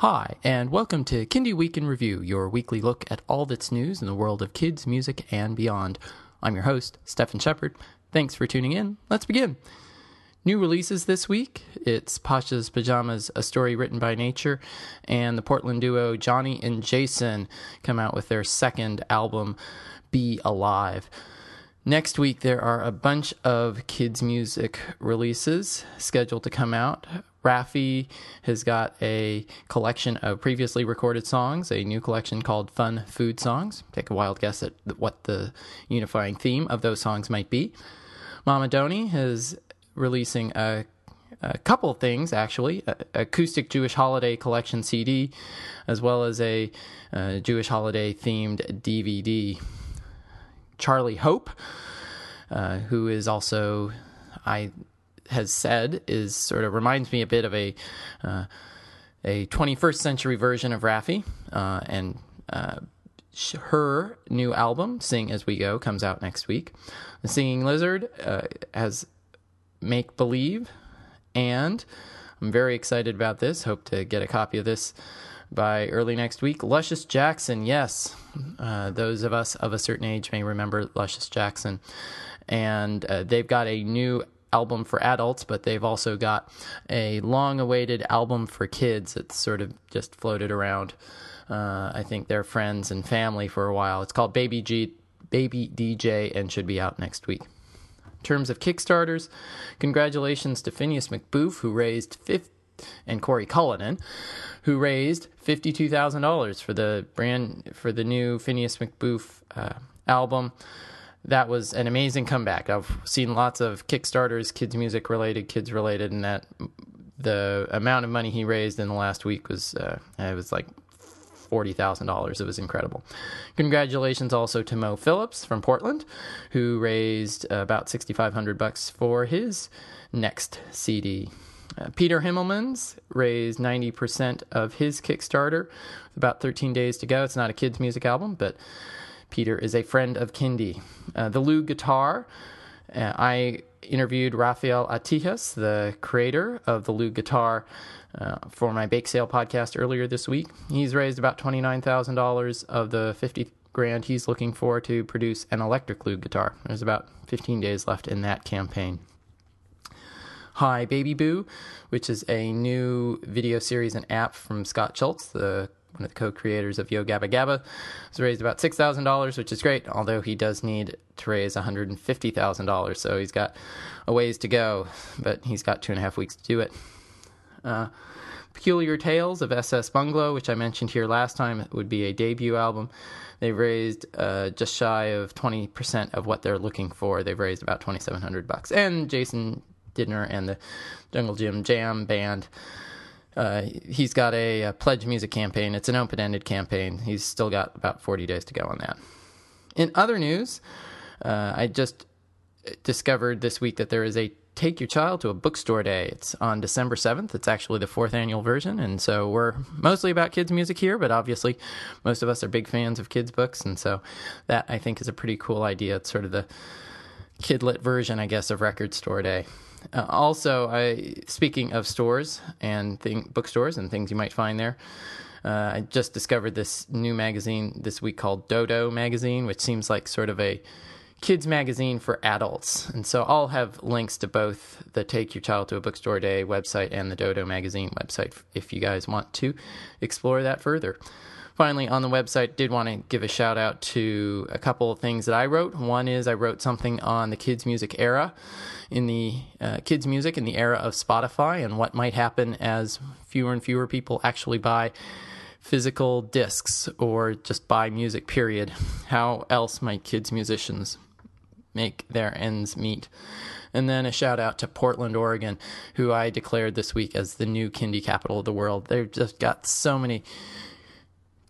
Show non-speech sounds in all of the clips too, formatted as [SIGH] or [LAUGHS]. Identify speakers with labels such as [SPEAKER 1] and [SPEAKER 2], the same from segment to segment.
[SPEAKER 1] Hi, and welcome to Kindie Week in Review, your weekly look at all that's news in the world of kids, music, and beyond. I'm your host, Stefan Shepherd. Thanks for tuning in. Let's begin. New releases this week it's Pacha's Pajamas, a story written by nature, and the Portland duo Johnny and Jason come out with their second album, Be Alive. Next week, there are a bunch of kids' music releases scheduled to come out. Raffi has got a collection of previously recorded songs, a new collection called Fun Food Songs. Take a wild guess at what the unifying theme of those songs might be. Mama Doni is releasing a, a couple things, actually acoustic Jewish holiday collection CD, as well as a, a Jewish holiday themed DVD. Charlie Hope, uh, who is also, I has said, is sort of reminds me a bit of a uh, a 21st century version of Raffi, uh, and uh, her new album, "Sing as We Go," comes out next week. The Singing Lizard uh, has "Make Believe," and I'm very excited about this. Hope to get a copy of this by early next week. Luscious Jackson, yes. Uh, those of us of a certain age may remember Luscious Jackson. And uh, they've got a new album for adults, but they've also got a long awaited album for kids. It's sort of just floated around, uh, I think, their friends and family for a while. It's called Baby, G- Baby DJ and should be out next week. In terms of Kickstarters, congratulations to Phineas McBoof, who raised 50 and Cory Cullinan, who raised fifty-two thousand dollars for the brand for the new Phineas McBoof uh, album. That was an amazing comeback. I've seen lots of Kickstarters, kids music related, kids related, and that the amount of money he raised in the last week was uh, it was like forty thousand dollars. It was incredible. Congratulations also to Mo Phillips from Portland, who raised about sixty five hundred bucks for his next CD. Uh, Peter Himmelman's raised 90% of his Kickstarter with about 13 days to go. It's not a kids' music album, but Peter is a friend of Kindie. Uh, the Loog guitar, uh, I interviewed Rafael Atijas, the creator of the Loog guitar, uh, for my bake sale podcast earlier this week. He's raised about $29,000 of the 50 grand he's looking for to produce an electric Loog guitar. There's about 15 days left in that campaign. Hi Baby Boo, which is a new video series and app from Scott Schultz, the one of the co-creators of Yo Gabba Gabba, has raised about six thousand dollars, which is great. Although he does need to raise one hundred and fifty thousand dollars, so he's got a ways to go. But he's got two and a half weeks to do it. Uh, Peculiar Tales of SS Bungalow, which I mentioned here last time, would be a debut album. They've raised uh, just shy of twenty percent of what they're looking for. They've raised about twenty seven hundred bucks. And Jason Didner and the Jungle Gym Jam band. Uh, he's got a, a, pledge music campaign. It's an open ended campaign. He's still got about 40 days to go on that. In other news, uh, I just discovered this week that there is a Take Your Child to a Bookstore Day. It's on December 7th. It's actually the fourth annual version. And so we're mostly about kids' music here, but obviously most of us are big fans of kids' books. And so that I think is a pretty cool idea. It's sort of the kidlit version, I guess, of Record Store Day. Uh, also, I speaking of stores and thing, bookstores and things you might find there. Uh, I just discovered this new magazine this week called Dodo Magazine, which seems like sort of a kids magazine for adults. And so I'll have links to both the Take Your Child to a Bookstore Day website and the Dodo Magazine website if you guys want to explore that further finally on the website did want to give a shout out to a couple of things that i wrote. One is i wrote something on the kids music era in the uh, kids music in the era of spotify and what might happen as fewer and fewer people actually buy physical discs or just buy music period. How else might kids musicians make their ends meet? And then a shout out to Portland, Oregon, who I declared this week as the new kindie capital of the world. They've just got so many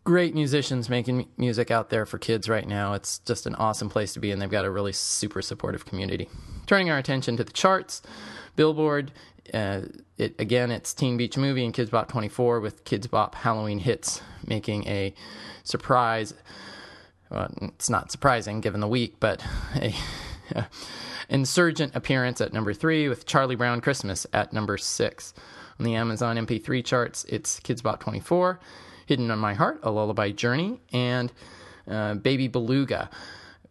[SPEAKER 1] great musicians making music out there for kids right now. It's just an awesome place to be, and they've got a really super supportive community. Turning our attention to the charts, Billboard. Uh, it again, it's Teen Beach Movie and Kidz Bop 24 with Kidz Bop Halloween Hits making a surprise. Well, it's not surprising given the week, but [LAUGHS] a, insurgent appearance at number three with Charlie Brown Christmas at number six. On the Amazon MP3 charts, it's Kidz Bop 24, Hidden on My Heart, A Lullaby Journey, and uh, Baby Beluga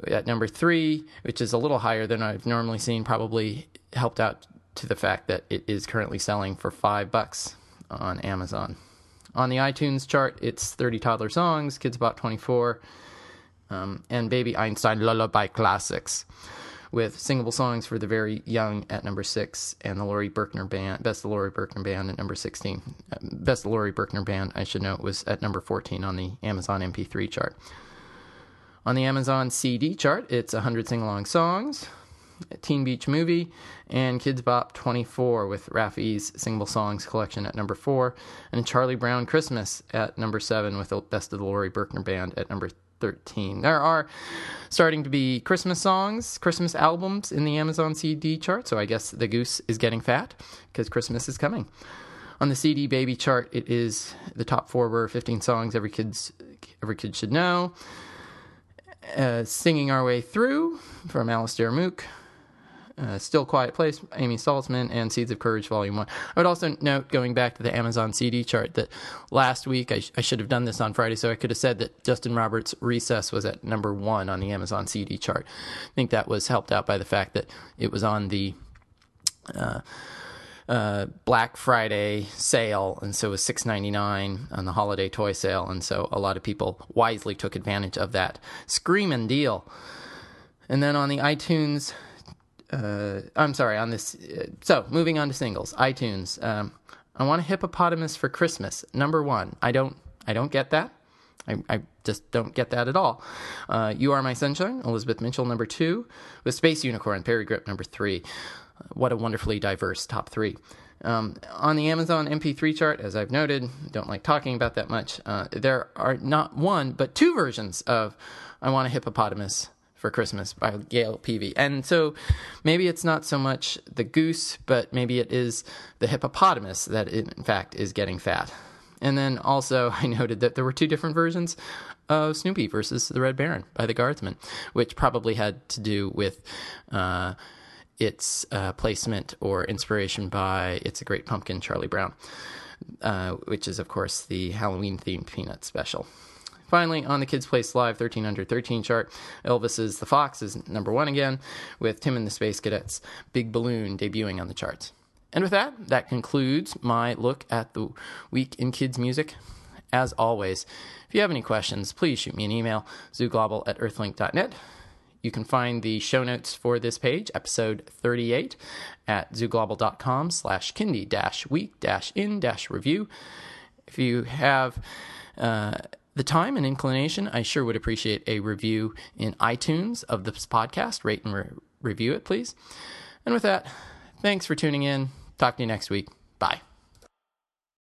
[SPEAKER 1] at number three, which is a little higher than I've normally seen, probably helped out to the fact that it is currently selling for five bucks on Amazon. On the iTunes chart, it's 30 toddler songs, Kidz Bop 24, um, and Baby Einstein Lullaby Classics, with singable songs for the very young at number six, and the Laurie Berkner Band, Best of Laurie Berkner Band at number 16. Uh, Best of Laurie Berkner Band, I should note, was at number 14 on the Amazon MP3 chart. On the Amazon CD chart, it's 100 sing along songs, Teen Beach Movie, and Kidz Bop 24 with Raffi's Singable Songs collection at number 4, and Charlie Brown Christmas at number 7 with the Best of the Laurie Berkner Band at number 13. There are starting to be Christmas songs, Christmas albums in the Amazon CD chart, so I guess the goose is getting fat because Christmas is coming. On the CD Baby chart, it is the top four were 15 songs every kid's every kid should know. Uh, singing Our Way Through from Alastair Moock. Uh, Still Quiet Place, Amy Saltzman, and Seeds of Courage, Volume 1. I would also note, going back to the Amazon CD chart, that last week, I, sh- I should have done this on Friday, so I could have said that Justin Roberts' Recess was at number one on the Amazon CD chart. I think that was helped out by the fact that it was on the. Uh, uh, Black Friday sale, and so it was six ninety nine on the holiday toy sale, and so a lot of people wisely took advantage of that screaming deal. And then on the iTunes, uh, I'm sorry, on this. Uh, so moving on to singles, iTunes. Um, I want a hippopotamus for Christmas. Number one. I don't. I don't get that. I, I just don't get that at all. Uh, you Are My Sunshine, Elizabeth Mitchell, number two, with Space Unicorn, Parry Gripp, number three. What a wonderfully diverse top three. Um, on the Amazon MP3 chart, as I've noted, don't like talking about that much, uh, there are not one, but two versions of I Want a Hippopotamus for Christmas by Gail Peevey. And so maybe it's not so much the goose, but maybe it is the hippopotamus that, in fact, is getting fat. And then also, [LAUGHS] I noted that there were two different versions of Snoopy versus the Red Baron by the Guardsman, which probably had to do with uh, its uh, placement or inspiration by It's a Great Pumpkin, Charlie Brown, uh, which is, of course, the Halloween themed Peanut special. Finally, on the Kids Place Live 13 under 13 chart, Ylvis's The Fox is number one again, with Tim and the Space Cadets Big Balloon debuting on the charts. And with that, that concludes my look at the week in kids music. As always, if you have any questions, please shoot me an email, zooglobble at earthlink.net. You can find the show notes for this page, episode 38, at zooglobble.com slash kindie dash week dash in dash review. If you have uh, the time and inclination, I sure would appreciate a review in iTunes of this podcast. Rate and re- review it, please. And with that, thanks for tuning in. Talk to you next week. Bye.